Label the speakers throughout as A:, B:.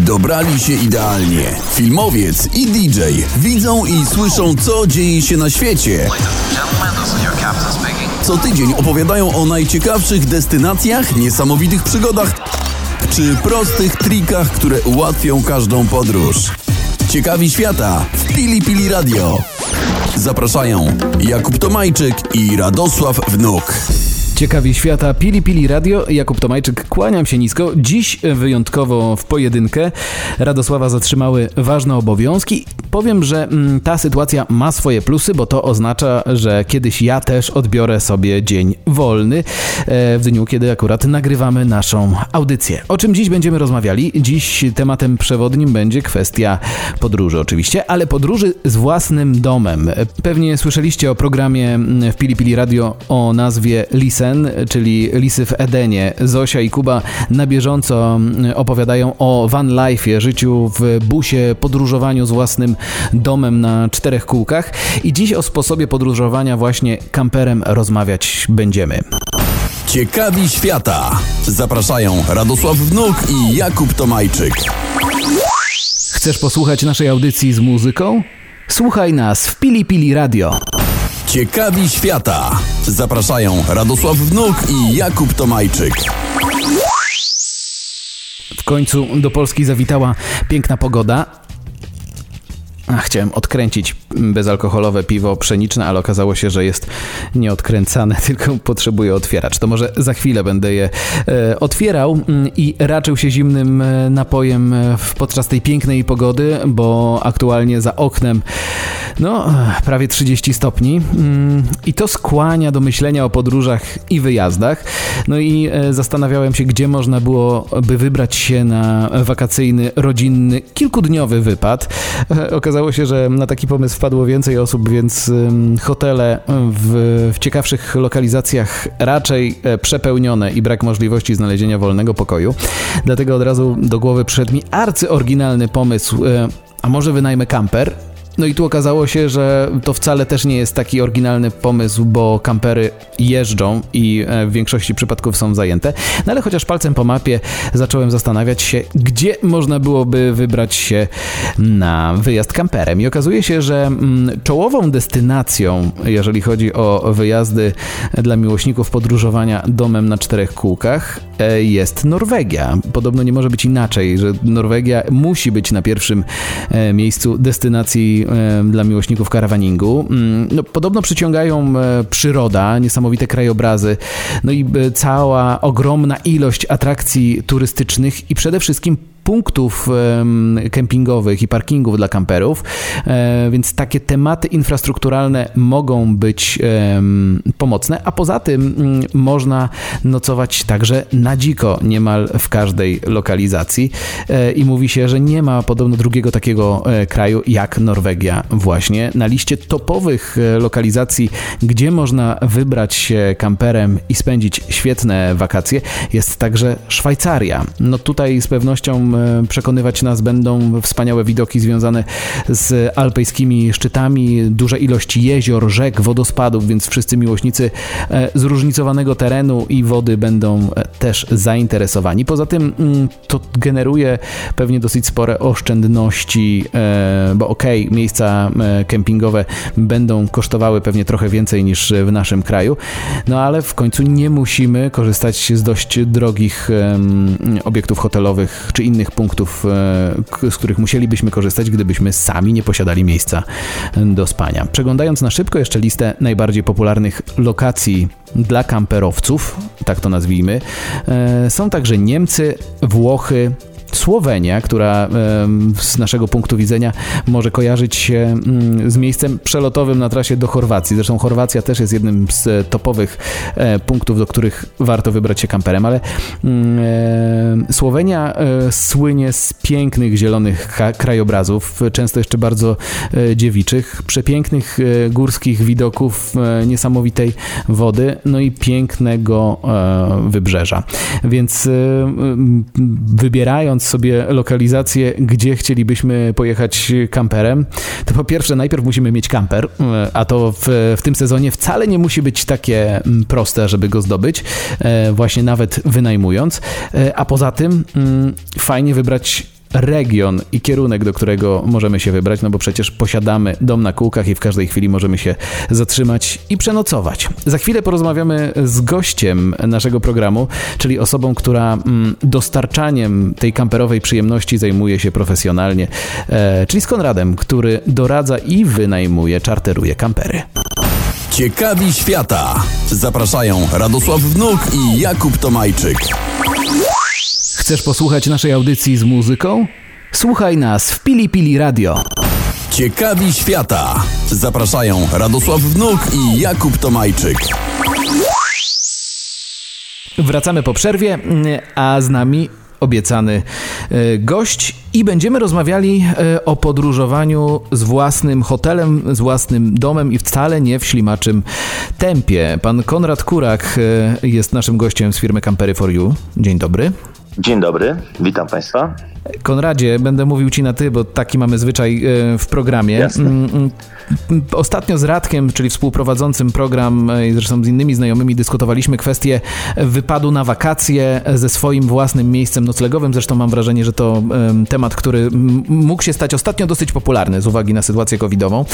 A: Dobrali się idealnie. Filmowiec i DJ widzą i słyszą, co dzieje się na świecie. Co tydzień opowiadają o najciekawszych destynacjach, niesamowitych przygodach czy prostych trikach, które ułatwią każdą podróż. Ciekawi świata w Pili Pili Radio. Zapraszają Jakub Tomajczyk i Radosław Wnuk.
B: Ciekawi świata Pili Pili Radio. Jakub Tomajczyk, kłaniam się nisko. Dziś wyjątkowo w pojedynkę. Radosława zatrzymały ważne obowiązki. Powiem, że mm, ta sytuacja ma swoje plusy, bo to oznacza, że kiedyś ja też odbiorę sobie dzień wolny e, w dniu, kiedy akurat nagrywamy naszą audycję. O czym dziś będziemy rozmawiali? Dziś tematem przewodnim będzie kwestia podróży oczywiście, ale podróży z własnym domem. Pewnie słyszeliście o programie mm, w Pili Pili Radio o nazwie Lisen czyli Lisy w Edenie. Zosia i Kuba na bieżąco mm, opowiadają o van life'ie, życiu w busie, podróżowaniu z własnym domem na czterech kółkach i dziś o sposobie podróżowania właśnie kamperem rozmawiać będziemy.
A: Ciekawi świata. Zapraszają Radosław Wnuk i Jakub Tomajczyk.
B: Chcesz posłuchać naszej audycji z muzyką? Słuchaj nas w Pili Pili Radio.
A: Ciekawi świata. Zapraszają Radosław Wnuk i Jakub Tomajczyk.
B: W końcu do Polski zawitała piękna pogoda, Ach, chciałem odkręcić bezalkoholowe piwo pszeniczne, ale okazało się, że jest nieodkręcane, tylko potrzebuję otwieracz. To może za chwilę będę je e, otwierał mm, i raczył się zimnym e, napojem e, podczas tej pięknej pogody, bo aktualnie za oknem no, prawie 30 stopni mm, i to skłania do myślenia o podróżach i wyjazdach. No i zastanawiałem się, gdzie można byłoby wybrać się na wakacyjny, rodzinny, kilkudniowy wypad. Okazało się, że na taki pomysł wpadło więcej osób, więc hotele w, w ciekawszych lokalizacjach raczej e, przepełnione i brak możliwości znalezienia wolnego pokoju. Dlatego od razu do głowy przyszedł mi arcyoryginalny pomysł a może wynajmę kamper no i tu okazało się, że to wcale też nie jest taki oryginalny pomysł, bo kampery jeżdżą i e, w większości przypadków są zajęte. No ale chociaż palcem po mapie zacząłem zastanawiać się, gdzie można byłoby wybrać się na wyjazd kamperem. I okazuje się, że mm, czołową destynacją, jeżeli chodzi o wyjazdy dla miłośników podróżowania domem na czterech kółkach, e, jest Norwegia. Podobno nie może być inaczej, że Norwegia musi być na pierwszym e, miejscu destynacji dla miłośników karawaningu. Mm, no, podobno przyciągają przyroda, niesamowite krajobrazy, no i e, cała ogromna ilość atrakcji turystycznych i przede wszystkim punktów kempingowych i parkingów dla kamperów, e, więc takie tematy infrastrukturalne mogą być pomocne, a poza tym mm, można nocować także na dziko niemal w każdej lokalizacji e, i mówi się, że nie ma podobno drugiego takiego e, kraju jak Norwegia właśnie. Na liście topowych lokalizacji, gdzie można wybrać się kamperem i spędzić świetne wakacje jest także Szwajcaria. No tutaj z pewnością przekonywać nas będą wspaniałe widoki związane z alpejskimi szczytami, duże ilości jezior, rzek, wodospadów, więc wszyscy miłośnicy e, zróżnicowanego terenu i wody będą e, też zainteresowani. Poza tym mm, to generuje pewnie dosyć spore oszczędności, e, bo okej, okay, miejsca kempingowe będą kosztowały pewnie trochę więcej niż w naszym kraju, no ale w końcu nie musimy korzystać z dość drogich obiektów hotelowych czy innych punktów, e, z których musielibyśmy korzystać, gdybyśmy sami nie posiadali miejsca do spania. Przeglądając na szybko jeszcze listę najbardziej popularnych lokacji dla kamperowców, tak to nazwijmy, e, są także Niemcy, Włochy, Słowenia, która z naszego punktu widzenia może kojarzyć się mm, z miejscem przelotowym na trasie do Chorwacji. Zresztą Chorwacja też jest jednym z topowych e, punktów, do których warto wybrać się kamperem, ale mm, e, Słowenia e, słynie z pięknych zielonych krajobrazów, często jeszcze bardzo dziewiczych, przepięknych górskich widoków, niesamowitej wody, no i pięknego wybrzeża. Więc wybierając sobie lokalizację, gdzie chcielibyśmy pojechać kamperem, to po pierwsze najpierw musimy mieć kamper, e, a to w, w tym sezonie wcale nie musi być takie mm, proste, żeby go zdobyć, e, właśnie nawet wynajmując, e, a poza tym mm, fajnie wybrać region i kierunek, do którego możemy się wybrać, no bo przecież posiadamy dom na kółkach i w każdej chwili możemy się zatrzymać i przenocować. Za chwilę porozmawiamy z gościem naszego programu, czyli osobą, która mm, dostarczaniem tej kamperowej przyjemności zajmuje się profesjonalnie, e, czyli z Konradem, który doradza i wynajmuje, czarteruje kampery.
A: Ciekawi świata. Zapraszają Radosław Wnuk i Jakub Tomajczyk.
B: Chcesz posłuchać naszej audycji z muzyką? Słuchaj nas w Pili Pili Radio.
A: Ciekawi świata. Zapraszają Radosław Wnuk i Jakub Tomajczyk.
B: Wracamy po przerwie, a z nami obiecany e, gość i będziemy rozmawiali e, o podróżowaniu z własnym hotelem, z własnym domem i wcale nie w ślimaczym tempie. Pan Konrad Kurak e, jest naszym gościem z firmy Campery for You. Dzień dobry.
C: Dzień dobry, witam Państwa.
B: Konradzie, będę mówił ci na ty, bo taki mamy zwyczaj e, w programie.
C: Jasne. Mm, mm,
B: ostatnio z Radkiem, czyli współprowadzącym program e, i zresztą z innymi znajomymi dyskutowaliśmy kwestię wypadu na wakacje ze swoim własnym miejscem noclegowym. Zresztą mam wrażenie, że to temat, który mógł się stać ostatnio dosyć popularny z uwagi na sytuację covidową.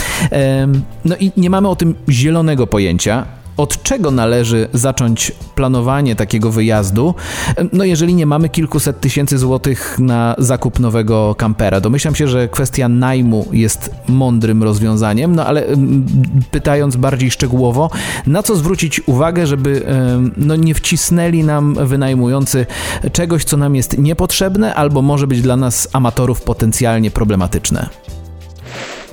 B: No i nie mamy o tym zielonego pojęcia od czego należy zacząć planowanie takiego wyjazdu, no jeżeli nie mamy kilkuset tysięcy złotych na zakup nowego kampera. Domyślam się, że kwestia najmu jest mądrym rozwiązaniem, no ale mm, pytając bardziej szczegółowo, na co zwrócić uwagę, żeby no, nie wcisnęli nam wynajmujący czegoś, co nam jest niepotrzebne albo może być dla nas amatorów potencjalnie problematyczne?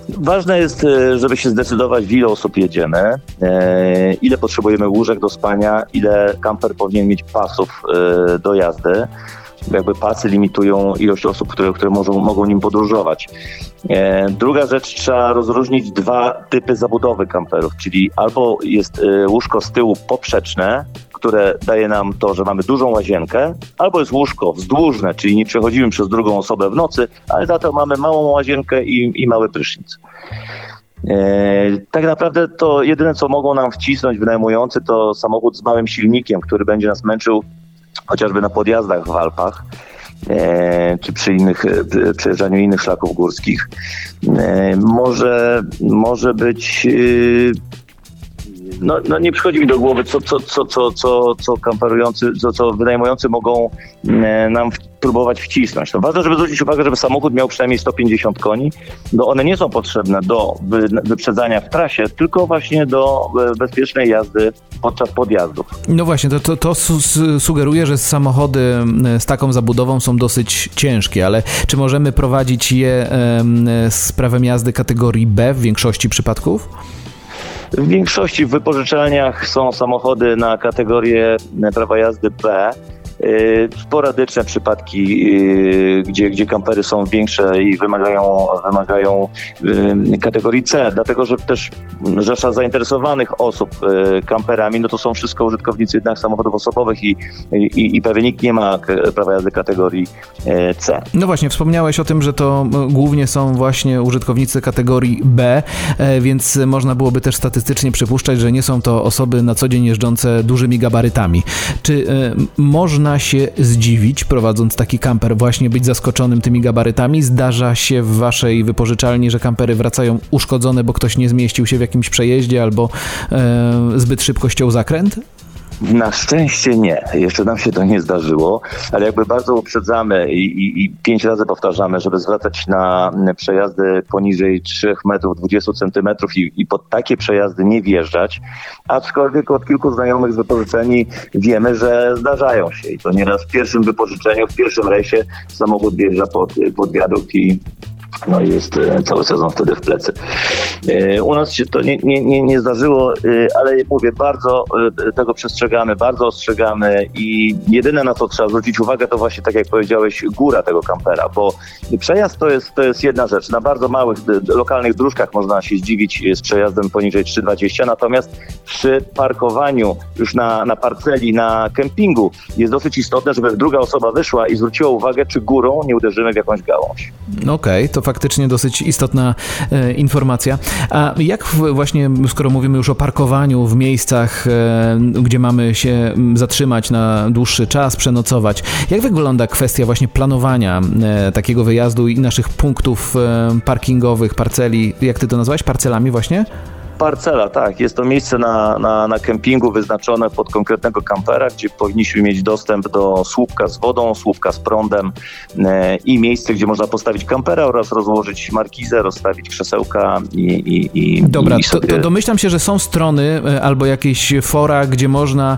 C: Ważne jest, e, żeby się zdecydować, w ile osób jedziemy, e, ile potrzebujemy łóżek do spania, ile kamper powinien mieć pasów e, do jazdy. Jakby pasy limitują ilość osób, które, które mogą, mogą nim podróżować. Druga rzecz, trzeba rozróżnić dwa typy zabudowy kamperów, czyli albo jest łóżko z tyłu poprzeczne, które daje nam to, że mamy dużą łazienkę, albo jest łóżko wzdłużne, czyli nie przechodzimy przez drugą osobę w nocy, ale za to mamy małą łazienkę i, i mały prysznic. E, tak naprawdę to jedyne, co mogą nam wcisnąć wynajmujący, to samochód z małym silnikiem, który będzie nas męczył chociażby na podjazdach w Alpach. E, czy przy innych, e, przejeżdżaniu innych szlaków górskich. E, może, może być no, no nie przychodzi mi do głowy, co, co, co, co, co, co kamperujący, co, co wynajmujący mogą e, nam próbować wcisnąć. No ważne, żeby zwrócić uwagę, żeby samochód miał przynajmniej 150 koni. No one nie są potrzebne do wyprzedzania w trasie, tylko właśnie do e, bezpiecznej jazdy podczas podjazdów.
B: No właśnie, to, to, to sugeruje, że samochody z taką zabudową są dosyć ciężkie, ale czy możemy prowadzić je z prawem jazdy kategorii B w większości przypadków?
C: W większości w wypożyczalniach są samochody na kategorię prawa jazdy B. Y, sporadyczne przypadki, y, gdzie, gdzie kampery są większe i wymagają, wymagają y, kategorii C, dlatego że też rzesza zainteresowanych osób kamperami, no to są wszystko użytkownicy jednak samochodów osobowych i, i, i pewnie nikt nie ma prawa jazdy kategorii C.
B: No właśnie, wspomniałeś o tym, że to głównie są właśnie użytkownicy kategorii B, e, więc można byłoby też statystycznie przypuszczać, że nie są to osoby na co dzień jeżdżące dużymi gabarytami. Czy e, się zdziwić, prowadząc taki kamper, właśnie być zaskoczonym tymi gabarytami? Zdarza się w waszej wypożyczalni, że kampery wracają uszkodzone, bo ktoś nie zmieścił się w jakimś przejeździe albo e, zbyt szybko ściął zakręt?
C: Na szczęście nie. Jeszcze nam się to nie zdarzyło, ale jakby bardzo uprzedzamy i, i, i pięć razy powtarzamy, żeby zwracać na przejazdy poniżej 3 metrów 20 centymetrów i, i pod takie przejazdy nie wjeżdżać. Aczkolwiek od kilku znajomych z wypożyczeni wiemy, że zdarzają się i to nieraz w pierwszym wypożyczeniu, w pierwszym rejsie samochód wjeżdża pod, pod wiadukt i no i jest e, cały sezon wtedy w plecy. E, u nas się to nie, nie, nie, nie zdarzyło, e, ale mówię, bardzo tego przestrzegamy, bardzo ostrzegamy i jedyne na co trzeba zwrócić uwagę to właśnie, tak jak powiedziałeś, góra tego kampera, bo przejazd to jest, to jest jedna rzecz. Na bardzo małych, lokalnych dróżkach można się zdziwić z przejazdem poniżej 3,20, natomiast przy parkowaniu już na, na parceli, na kempingu jest dosyć istotne, żeby druga osoba wyszła i zwróciła uwagę, czy górą nie uderzymy w jakąś gałąź.
B: Okej, okay, to faktycznie dosyć istotna e, informacja. A jak właśnie, skoro mówimy już o parkowaniu w miejscach, e, gdzie mamy się zatrzymać na dłuższy czas, przenocować, jak wygląda kwestia właśnie planowania e, takiego wyjazdu i naszych punktów parkingowych, parceli, jak ty to nazwałeś, parcelami właśnie?
C: Parcela, tak. Jest to miejsce na, na, na kempingu wyznaczone pod konkretnego kampera, gdzie powinniśmy mieć dostęp do słupka z wodą, słupka z prądem e, i miejsce, gdzie można postawić kampera oraz rozłożyć markizę, rozstawić krzesełka i, i, i
B: Dobra,
C: i
B: sobie... to, to domyślam się, że są strony e, albo jakieś fora, gdzie można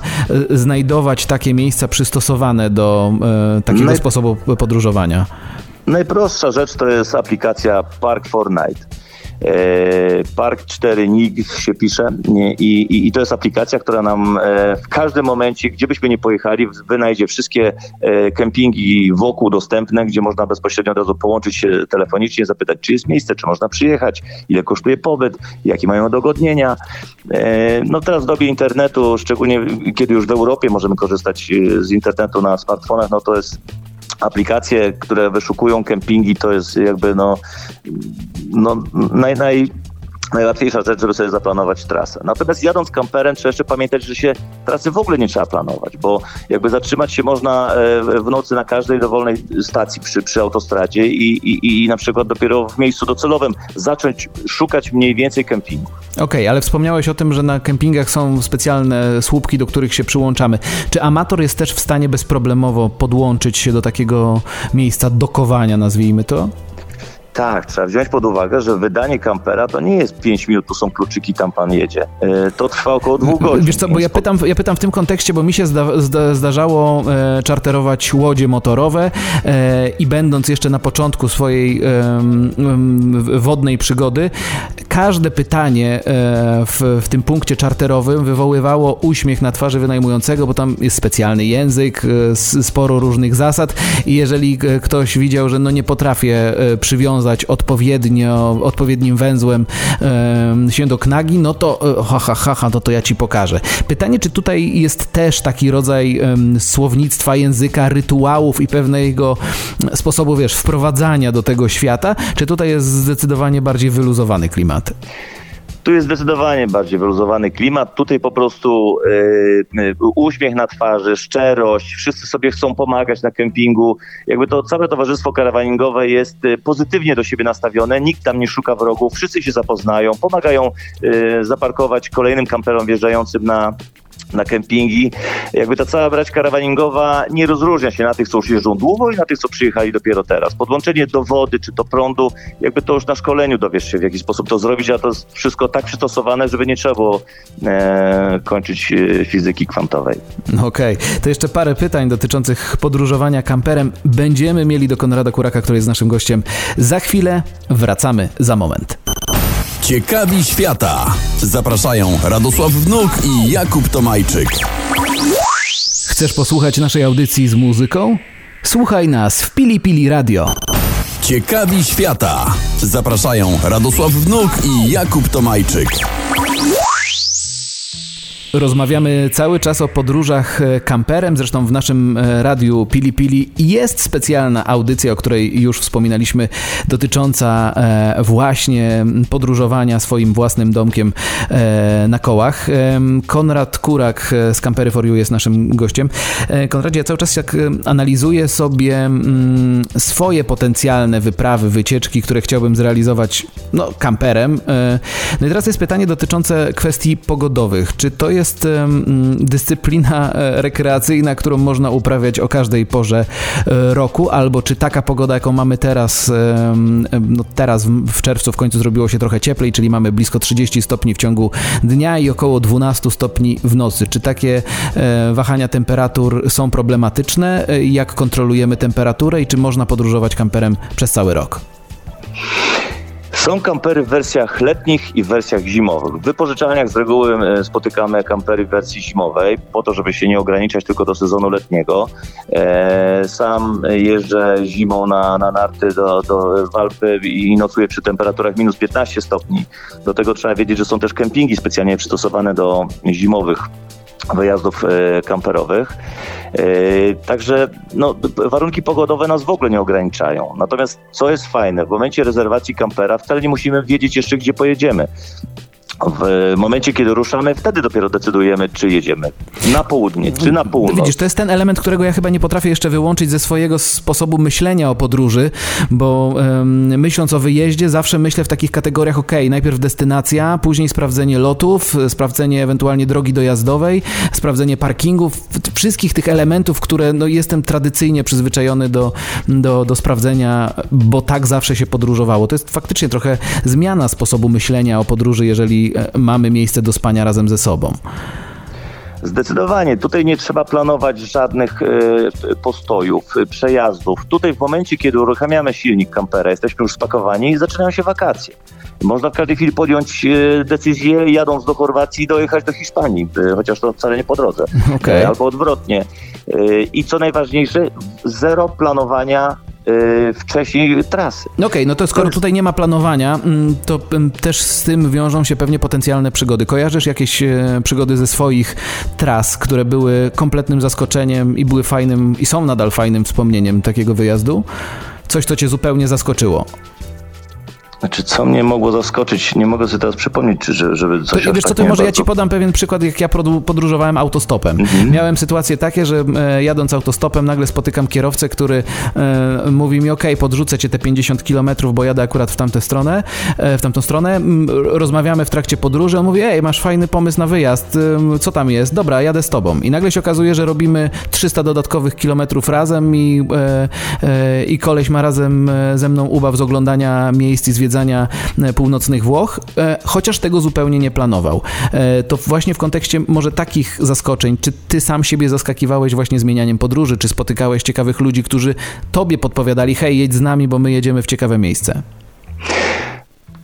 B: e, znajdować takie miejsca przystosowane do e, takiego Naj... sposobu podróżowania.
C: Najprostsza rzecz to jest aplikacja Park for Night. E, Park 4 NIG się pisze i, i, i, to jest aplikacja, która nam e, w każdym momencie, gdzie byśmy nie pojechali, wynajdzie wszystkie e, kempingi wokół dostępne, gdzie można bezpośrednio od razu połączyć się telefonicznie, zapytać, czy jest miejsce, czy można przyjechać, ile kosztuje pobyt, jakie mają dogodnienia. No teraz w dobie internetu, szczególnie kiedy już w Europie możemy korzystać z internetu na smartfonach, no to jest aplikacje, które wyszukują kempingi, to jest jakby no, no naj, naj, najłatwiejsza rzecz, żeby sobie zaplanować trasę. Natomiast jadąc kamperem trzeba jeszcze pamiętać, że się trasy w ogóle nie trzeba planować, bo jakby zatrzymać się można e, w nocy na każdej dowolnej stacji przy, przy autostradzie i, i, i na przykład dopiero w miejscu docelowym zacząć szukać mniej więcej kempingu.
B: Okej, okay, ale wspomniałeś o tym, że na kempingach są specjalne słupki, do których się przyłączamy. Czy amator jest też w stanie bezproblemowo podłączyć się do takiego miejsca dokowania, nazwijmy to?
C: Tak, trzeba wziąć pod uwagę, że wydanie kampera to nie jest 5 minut, tu są kluczyki, tam pan jedzie. E, to trwa około dwóch godzin.
B: Wiesz co, bo ja pytam, ja pytam w tym kontekście, bo mi się zda, zda, zdarzało e, czarterować łodzie motorowe e, i będąc jeszcze na początku swojej e, wodnej przygody, każde pytanie e, w, w tym punkcie czarterowym wywoływało uśmiech na twarzy wynajmującego, bo tam jest specjalny język, e, sporo różnych zasad i jeżeli ktoś widział, że no nie potrafię przywiązać przywiązać odpowiednio, odpowiednim węzłem się do knagi, no to e, ha, ha, no to ja ci pokażę. Pytanie, czy tutaj jest też taki rodzaj słownictwa, języka, rytuałów i pewnego sposobu, wiesz, wprowadzania do tego świata, czy tutaj jest zdecydowanie bardziej wyluzowany klimat?
C: Tu jest zdecydowanie bardziej wyluzowany klimat. Tutaj po prostu yy, uśmiech na twarzy, szczerość, wszyscy sobie chcą pomagać na kempingu. Jakby to całe towarzystwo karawaningowe jest y, pozytywnie do siebie nastawione, nikt tam nie szuka wrogów, wszyscy się zapoznają, pomagają yy, zaparkować kolejnym kamperom wjeżdżającym na na kempingi. Jakby ta cała brać karawaningowa nie rozróżnia się na tych, co już jeżdżą długo i na tych, co przyjechali dopiero teraz. Podłączenie do wody czy do prądu, jakby to już na szkoleniu dowiesz się, w jaki sposób to zrobić, a to jest wszystko tak przystosowane, żeby nie trzeba było e, kończyć e, fizyki kwantowej.
B: Okej, okay. to jeszcze parę pytań dotyczących podróżowania kamperem będziemy mieli do Konrada Kuraka, który jest naszym gościem za chwilę. Wracamy za moment.
A: Ciekawi świata. Zapraszają Radosław Wnuk i Jakub Tomajczyk.
B: Chcesz posłuchać naszej audycji z muzyką? Słuchaj nas w Pili Pili Radio.
A: Ciekawi świata. Zapraszają Radosław Wnuk i Jakub Tomajczyk.
B: Rozmawiamy cały czas o podróżach e, kamperem, zresztą w naszym e, radiu Pili Pili jest specjalna audycja, o której już wspominaliśmy, dotycząca e, właśnie podróżowania swoim własnym domkiem na kołach. Konrad Kurak z Campery for You jest naszym gościem. Konradzie, ja cały czas jak analizuję sobie mm, swoje potencjalne wyprawy, wycieczki, które chciałbym zrealizować no, kamperem. No i teraz jest pytanie dotyczące kwestii pogodowych. Czy to jest jest dyscyplina e, rekreacyjna, którą można uprawiać o każdej porze e, roku, albo czy taka pogoda, jaką mamy teraz, no teraz w czerwcu w końcu zrobiło się trochę cieplej, czyli mamy blisko 30 stopni w ciągu dnia i około 12 stopni w nocy. Czy takie e, wahania temperatur są problematyczne? Jak kontrolujemy temperaturę i czy można podróżować kamperem przez cały rok?
C: Są kampery w wersjach letnich i w wersjach zimowych. W wypożyczalniach z reguły e, spotykamy kampery w wersji zimowej, po to, żeby się nie ograniczać tylko do sezonu letniego. E, sam jeżdżę zimą na, na narty do, do Walpy i nocuję przy temperaturach minus 15 stopni. Do tego trzeba wiedzieć, że są też kempingi specjalnie przystosowane do zimowych wyjazdów kamperowych. Także no, warunki pogodowe nas w ogóle nie ograniczają. Natomiast co jest fajne, w momencie rezerwacji kampera wcale nie musimy wiedzieć jeszcze, gdzie pojedziemy. W momencie, kiedy ruszamy, wtedy dopiero decydujemy, czy jedziemy na południe, czy na północ.
B: Widzisz, to jest ten element, którego ja chyba nie potrafię jeszcze wyłączyć ze swojego sposobu myślenia o podróży, bo myśląc o wyjeździe, zawsze myślę w takich kategoriach, ok, najpierw destynacja, później sprawdzenie lotów, sprawdzenie ewentualnie drogi dojazdowej, sprawdzenie parkingów, wszystkich tych elementów, które no, jestem tradycyjnie przyzwyczajony do, do, do sprawdzenia, bo tak zawsze się podróżowało. To jest faktycznie trochę zmiana sposobu myślenia o podróży, jeżeli E, mamy miejsce do spania razem ze sobą.
C: Zdecydowanie. Tutaj nie trzeba planować żadnych e, postojów, przejazdów. Tutaj w momencie, kiedy uruchamiamy silnik kampera, jesteśmy już spakowani i zaczynają się wakacje. Można w każdej chwili podjąć e, decyzję, jadąc do Chorwacji, dojechać do Hiszpanii, chociaż to wcale nie po drodze. Okay. Albo odwrotnie. I co najważniejsze, zero planowania wcześniej trasy.
B: No okej, okay, no to skoro tutaj nie ma planowania, mm, to mm, też z tym wiążą się pewnie potencjalne przygody. Kojarzysz jakieś e, przygody ze swoich tras, które były kompletnym zaskoczeniem i były fajnym i są nadal fajnym wspomnieniem takiego wyjazdu? Coś, co cię zupełnie zaskoczyło?
C: Znaczy, co mnie mogło zaskoczyć? Nie mogę sobie teraz przypomnieć, czy, żeby coś
B: to, Wiesz co, to może ja ci podam pewien przykład, jak ja podróżowałem autostopem. Mhm. Miałem sytuację takie, że e, jadąc autostopem nagle spotykam kierowcę, który e, mówi mi, ok, podrzucę cię te 50 kilometrów, bo jadę akurat w tamtą stronę, e, w tamtą stronę. Rozmawiamy w trakcie podróży, on mówi, ej, masz fajny pomysł na wyjazd, e, co tam jest? Dobra, jadę z tobą. I nagle się okazuje, że robimy 300 dodatkowych kilometrów razem i, i koleś ma razem ze mną ubaw z oglądania miejsc i zwiedzania e, północnych Włoch, e, chociaż tego zupełnie nie planował. E, to właśnie w kontekście może takich zaskoczeń, czy ty sam siebie zaskakiwałeś właśnie zmienianiem podróży, czy spotykałeś ciekawych ludzi, którzy tobie podpowiadali, hej, jedź z nami, bo my jedziemy w ciekawe miejsce?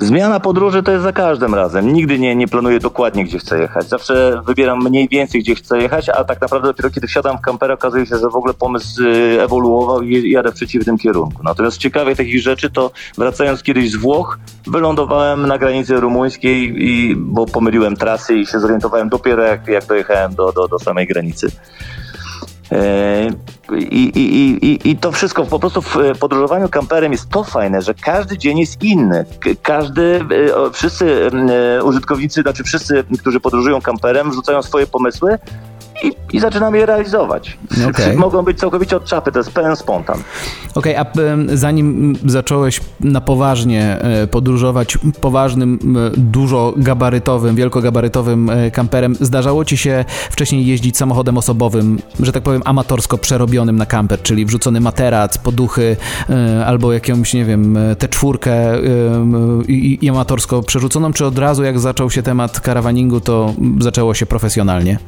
C: Zmiana podróży to jest za każdym razem. Nigdy nie, nie planuję dokładnie, gdzie chcę jechać. Zawsze wybieram mniej więcej, gdzie chcę jechać, a tak naprawdę dopiero kiedy wsiadam w kampera, okazuje się, że w ogóle pomysł y, ewoluował i jadę w przeciwnym kierunku. Natomiast ciekawe takich rzeczy to wracając kiedyś z Włoch, wylądowałem na granicy rumuńskiej, i, bo pomyliłem trasy i się zorientowałem dopiero jak, jak dojechałem do, do, do samej granicy. E, I, i, i, I to wszystko po prostu w podróżowaniu kamperem jest to fajne, że każdy dzień jest inny. Każdy, e, wszyscy e, użytkownicy, znaczy wszyscy, którzy podróżują kamperem, wrzucają swoje pomysły i, i zaczynamy je realizować. Okay. Mogą być całkowicie od czapy, to jest pełen spontan.
B: Okej, okay, a zanim zacząłeś na poważnie e, podróżować poważnym, dużo gabarytowym, wielkogabarytowym e, kamperem, zdarzało ci się wcześniej jeździć samochodem osobowym, że tak powiem amatorsko przerobionym na kamper, czyli wrzucony materac, poduchy e, albo jakąś, nie wiem, tę czwórkę i, i amatorsko przerzuconą, czy od razu jak zaczął się temat karawaningu, to zaczęło się profesjonalnie?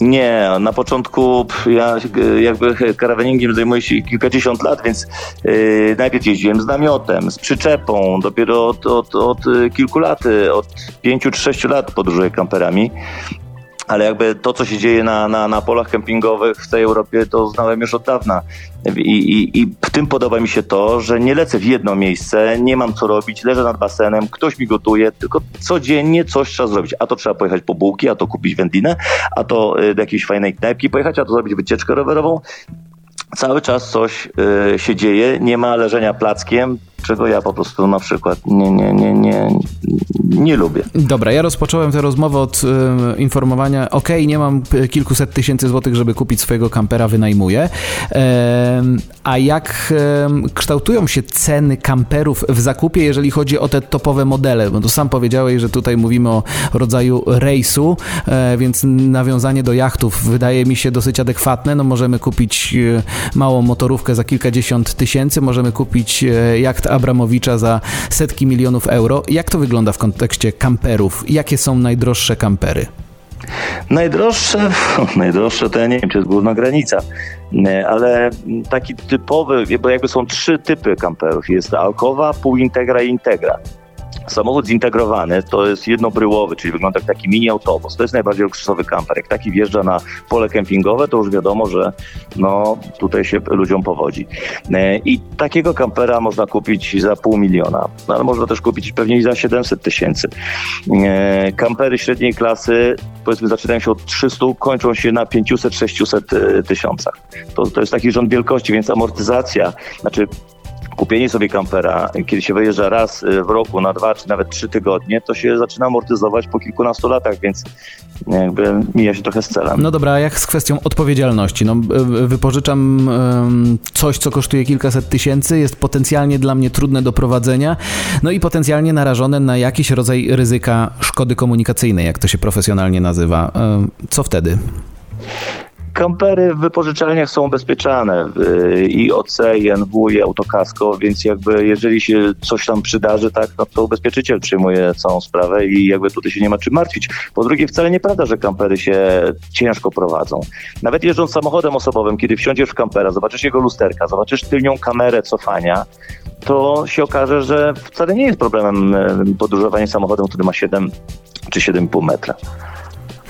C: Nie, na początku ja jakby karawiningiem zajmuję się kilkadziesiąt lat, więc yy, najpierw jeździłem z namiotem, z przyczepą, dopiero od, od, od kilku lat, od pięciu czy sześciu lat podróżuję kamperami ale jakby to, co się dzieje na, na, na polach kempingowych w tej Europie, to znałem już od dawna. I, i, I w tym podoba mi się to, że nie lecę w jedno miejsce, nie mam co robić, leżę nad basenem, ktoś mi gotuje, tylko codziennie coś trzeba zrobić. A to trzeba pojechać po bułki, a to kupić wędlinę, a to y, do jakiejś fajnej knajpki pojechać, a to zrobić wycieczkę rowerową. Cały czas coś y, się dzieje, nie ma leżenia plackiem, czego ja po prostu na przykład nie, nie, nie, nie, nie lubię.
B: Dobra, ja rozpocząłem tę rozmowę od y, informowania, ok, nie mam kilkuset tysięcy złotych, żeby kupić swojego kampera, wynajmuję. E, a jak e, kształtują się ceny kamperów w zakupie, jeżeli chodzi o te topowe modele? Bo to sam powiedziałeś, że tutaj mówimy o rodzaju rejsu, e, więc nawiązanie do jachtów wydaje mi się dosyć adekwatne. No możemy kupić małą motorówkę za kilkadziesiąt tysięcy, możemy kupić jacht Abramowicza za setki milionów euro. Jak to wygląda w kontekście kamperów? Jakie są najdroższe kampery?
C: Najdroższe, najdroższe to ja nie wiem, czy jest górna granica, ale taki typowy, bo jakby są trzy typy kamperów. Jest alkowa, półintegra i integra. Samochód zintegrowany to jest jednobryłowy, czyli wygląda jak taki mini autobus. To jest najbardziej luksusowy kamper. Jak taki wjeżdża na pole kempingowe, to już wiadomo, że no, tutaj się ludziom powodzi. E, I takiego kampera można kupić za pół miliona, no, ale można też kupić pewnie i za 700 tysięcy. E, kampery średniej klasy powiedzmy zaczynają się od 300, kończą się na 500-600 e, tysiącach. To, to jest taki rząd wielkości, więc amortyzacja, znaczy kupienie sobie kampera, kiedy się wyjeżdża raz y, w roku na dwa czy nawet trzy tygodnie, to się zaczyna amortyzować po kilkunastu latach, więc jakby mija się trochę z celem.
B: No dobra, a jak z kwestią odpowiedzialności? No, wypożyczam coś, co kosztuje kilkaset tysięcy, jest potencjalnie dla mnie trudne do prowadzenia, no i potencjalnie narażone na jakiś rodzaj ryzyka szkody komunikacyjnej, jak to się profesjonalnie nazywa. Co wtedy?
C: Kampery w wypożyczalniach są ubezpieczane i OC, i NW, i Autokasko, więc jakby jeżeli się coś tam przydarzy, tak, no to ubezpieczyciel przyjmuje całą sprawę i jakby tutaj się nie ma czym martwić. Po drugie, wcale nieprawda, że kampery się ciężko prowadzą. Nawet jeżdżąc samochodem osobowym, kiedy wsiądziesz w kampera, zobaczysz jego lusterka, zobaczysz tylnią kamerę cofania, to się okaże, że wcale nie jest problemem e, podróżowanie samochodem, który ma 7 czy 7,5 metra.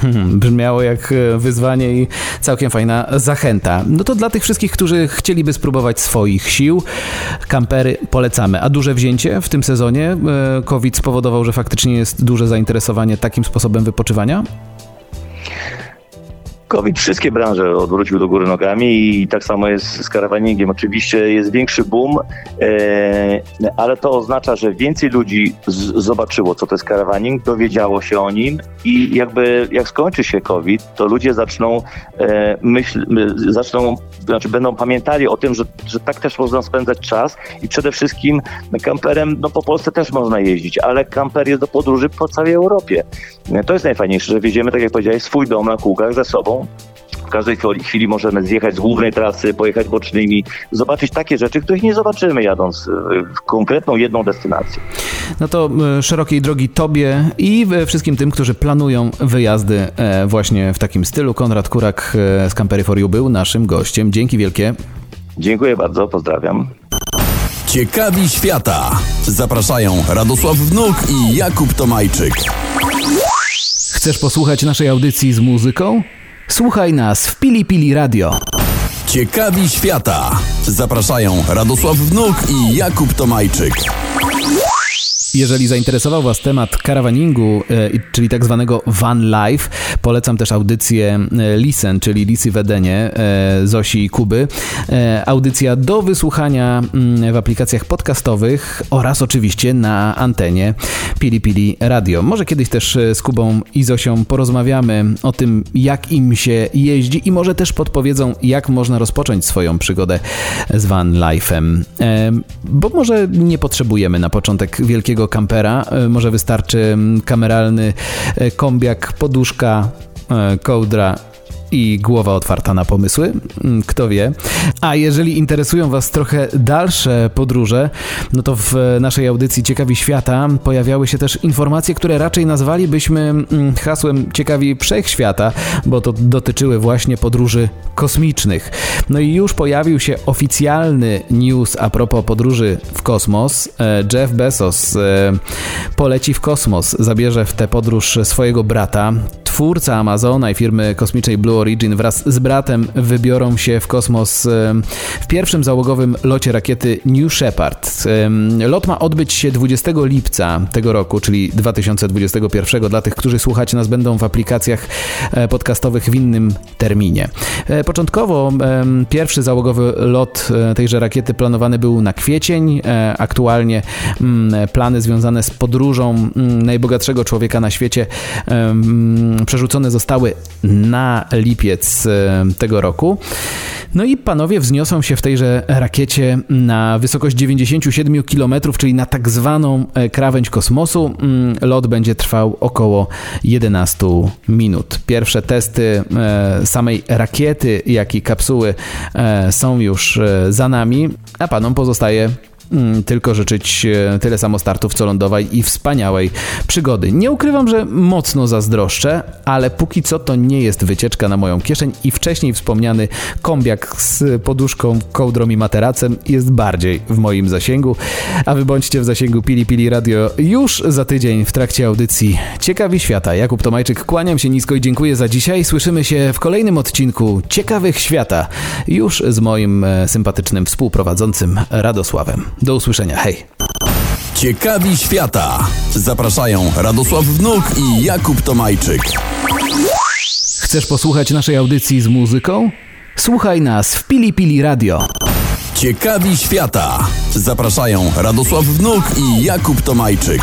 B: Hmm, brzmiało jak e, wyzwanie i całkiem fajna zachęta. No to dla tych wszystkich, którzy chcieliby spróbować swoich sił, kampery polecamy. A duże wzięcie w tym sezonie? E, COVID spowodował, że faktycznie jest duże zainteresowanie takim sposobem wypoczywania?
C: COVID wszystkie branże odwrócił do góry nogami i tak samo jest z karawaningiem. Oczywiście jest większy boom, e, ale to oznacza, że więcej ludzi zobaczyło, co to jest karawaning, dowiedziało się o nim i jakby jak skończy się COVID, to ludzie zaczną e, myśl, zaczną, znaczy będą pamiętali o tym, że, że tak też można spędzać czas i przede wszystkim kamperem, no po Polsce też można jeździć, ale kamper jest do podróży po całej Europie. To jest najfajniejsze, że wieziemy, tak jak powiedziałeś, swój dom na kółkach ze sobą, w każdej chwili możemy zjechać z głównej trasy, pojechać bocznymi, zobaczyć takie rzeczy, których nie zobaczymy jadąc w konkretną jedną destynację.
B: No to e, szerokiej drogi Tobie i wszystkim tym, którzy planują wyjazdy e, właśnie w takim stylu. Konrad Kurak e, z Campery for You był naszym gościem. Dzięki wielkie.
C: Dziękuję bardzo, pozdrawiam.
A: Ciekawi świata. Zapraszają Radosław Wnuk i Jakub Tomajczyk.
B: Chcesz posłuchać naszej audycji z muzyką? Słuchaj nas w Pili Pili Radio.
A: Ciekawi świata. Zapraszają Radosław Wnuk i Jakub Tomajczyk.
B: Jeżeli zainteresował Was temat karawaningu, e, czyli tak zwanego van life, polecam też audycję e, Listen, czyli Lisy Wedenie e, Zosi i Kuby. Audycja do wysłuchania mm, w aplikacjach podcastowych oraz oczywiście na antenie Pili Pili Radio. Może kiedyś też z Kubą i Zosią porozmawiamy o tym, jak im się jeździ i może też podpowiedzą, jak można rozpocząć swoją przygodę z van life'em. Bo może nie potrzebujemy na początek wielkiego kampera. E, może wystarczy mm, kameralny e, kombiak, poduszka, e, kołdra i głowa otwarta na pomysły, mm, kto wie. A jeżeli interesują Was trochę dalsze podróże, no to w naszej audycji Ciekawi Świata pojawiały się też informacje, które raczej nazwalibyśmy mm, hasłem Ciekawi Wszechświata, bo to dotyczyły właśnie podróży kosmicznych. No i już pojawił się oficjalny news a propos podróży w kosmos. E, Jeff Bezos e, poleci w kosmos, zabierze w tę podróż swojego brata, twórca Amazona i firmy kosmicznej Blue Origin wraz z bratem wybiorą się w kosmos w pierwszym załogowym locie rakiety New Shepard. Lot ma odbyć się 20 lipca tego roku, czyli 2021 dla tych, którzy słuchać nas będą w aplikacjach e, podcastowych w innym terminie. E, początkowo pierwszy załogowy lot e, tejże rakiety planowany był na kwiecień. Aktualnie mm, plany związane z podróżą mm, najbogatszego człowieka na świecie przerzucone zostały na lipiec e, tego roku. No i panowie wzniosą się w tejże rakiecie na wysokość 97 km, czyli na tak zwaną e, krawędź kosmosu. Mm, lot będzie trwał około 11 minut. Pierwsze testy e, samej rakiety, jak i kapsuły są już za nami, a panom pozostaje tylko życzyć e, tyle samo startów co lądowej i wspaniałej przygody. Nie ukrywam, że mocno zazdroszczę, ale póki co to nie jest wycieczka na moją kieszeń i wcześniej wspomniany kombiak z poduszką, kołdrą i materacem jest bardziej w moim zasięgu. A wy bądźcie w zasięgu Pili Pili Radio już za tydzień w trakcie audycji Ciekawi Świata. Jakub Tomajczyk, kłaniam się nisko i dziękuję za dzisiaj. Słyszymy się w kolejnym odcinku Ciekawych Świata już z moim e, sympatycznym współprowadzącym Radosławem. Do usłyszenia. Hej!
A: Ciekawi świata. Zapraszają Radosław Wnuk i Jakub Tomajczyk.
B: Chcesz posłuchać naszej audycji z muzyką? Słuchaj nas w Pili Pili Radio.
A: Ciekawi świata. Zapraszają Radosław Wnuk i Jakub Tomajczyk.